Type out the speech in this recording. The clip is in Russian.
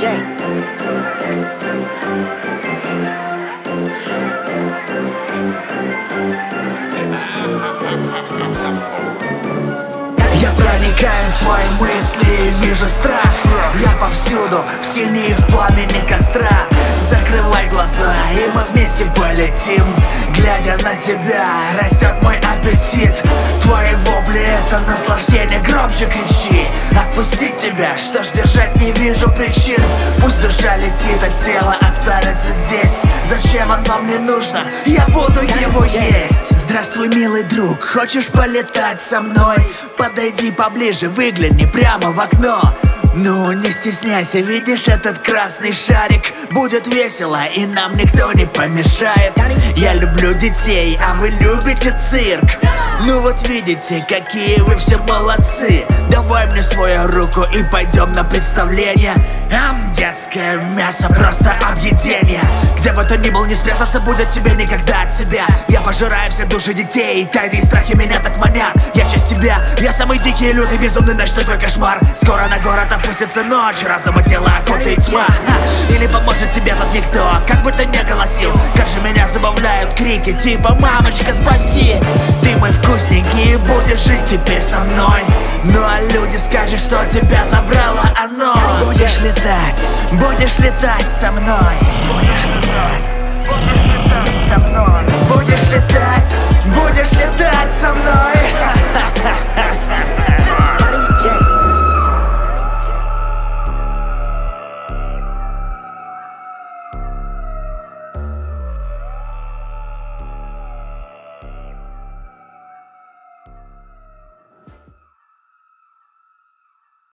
Я проникаю в твои мысли и вижу страх. Я повсюду, в тени, в пламени костра. Закрывай глаза, и мы вместе полетим Глядя на тебя, растет мой аппетит это наслаждение, громче кричи. Отпустить тебя, что ж держать не вижу причин. Пусть душа летит, а тело останется здесь. Зачем оно мне нужно? Я буду его есть. Здравствуй, милый друг, хочешь полетать со мной? Подойди поближе, выгляни прямо в окно. Ну, не стесняйся, видишь этот красный шарик? Будет весело и нам никто не помешает. Я люблю детей, а вы любите цирк Ну вот видите, какие вы все молодцы. Давай мне свою руку и пойдем на представление. Ам, детское мясо, просто объедение. Где бы ты ни был, не спрятаться будет тебе никогда от себя. Я пожираю все души детей, и страхи меня так манят. Я тебя, я самый дикий, лютый, безумный ночной твой кошмар. Скоро на город опустится ночь, разум и тело окутает тьма. Ха, Или поможет тебе тут никто, как бы ты ни голосил. Как же меня забавляют крики, типа «Мамочка, спаси!» Ты мой вкусненький, будешь жить теперь со мной. Ну а люди скажут, что тебя забрало оно. Будешь летать, будешь летать со мной. Будешь летать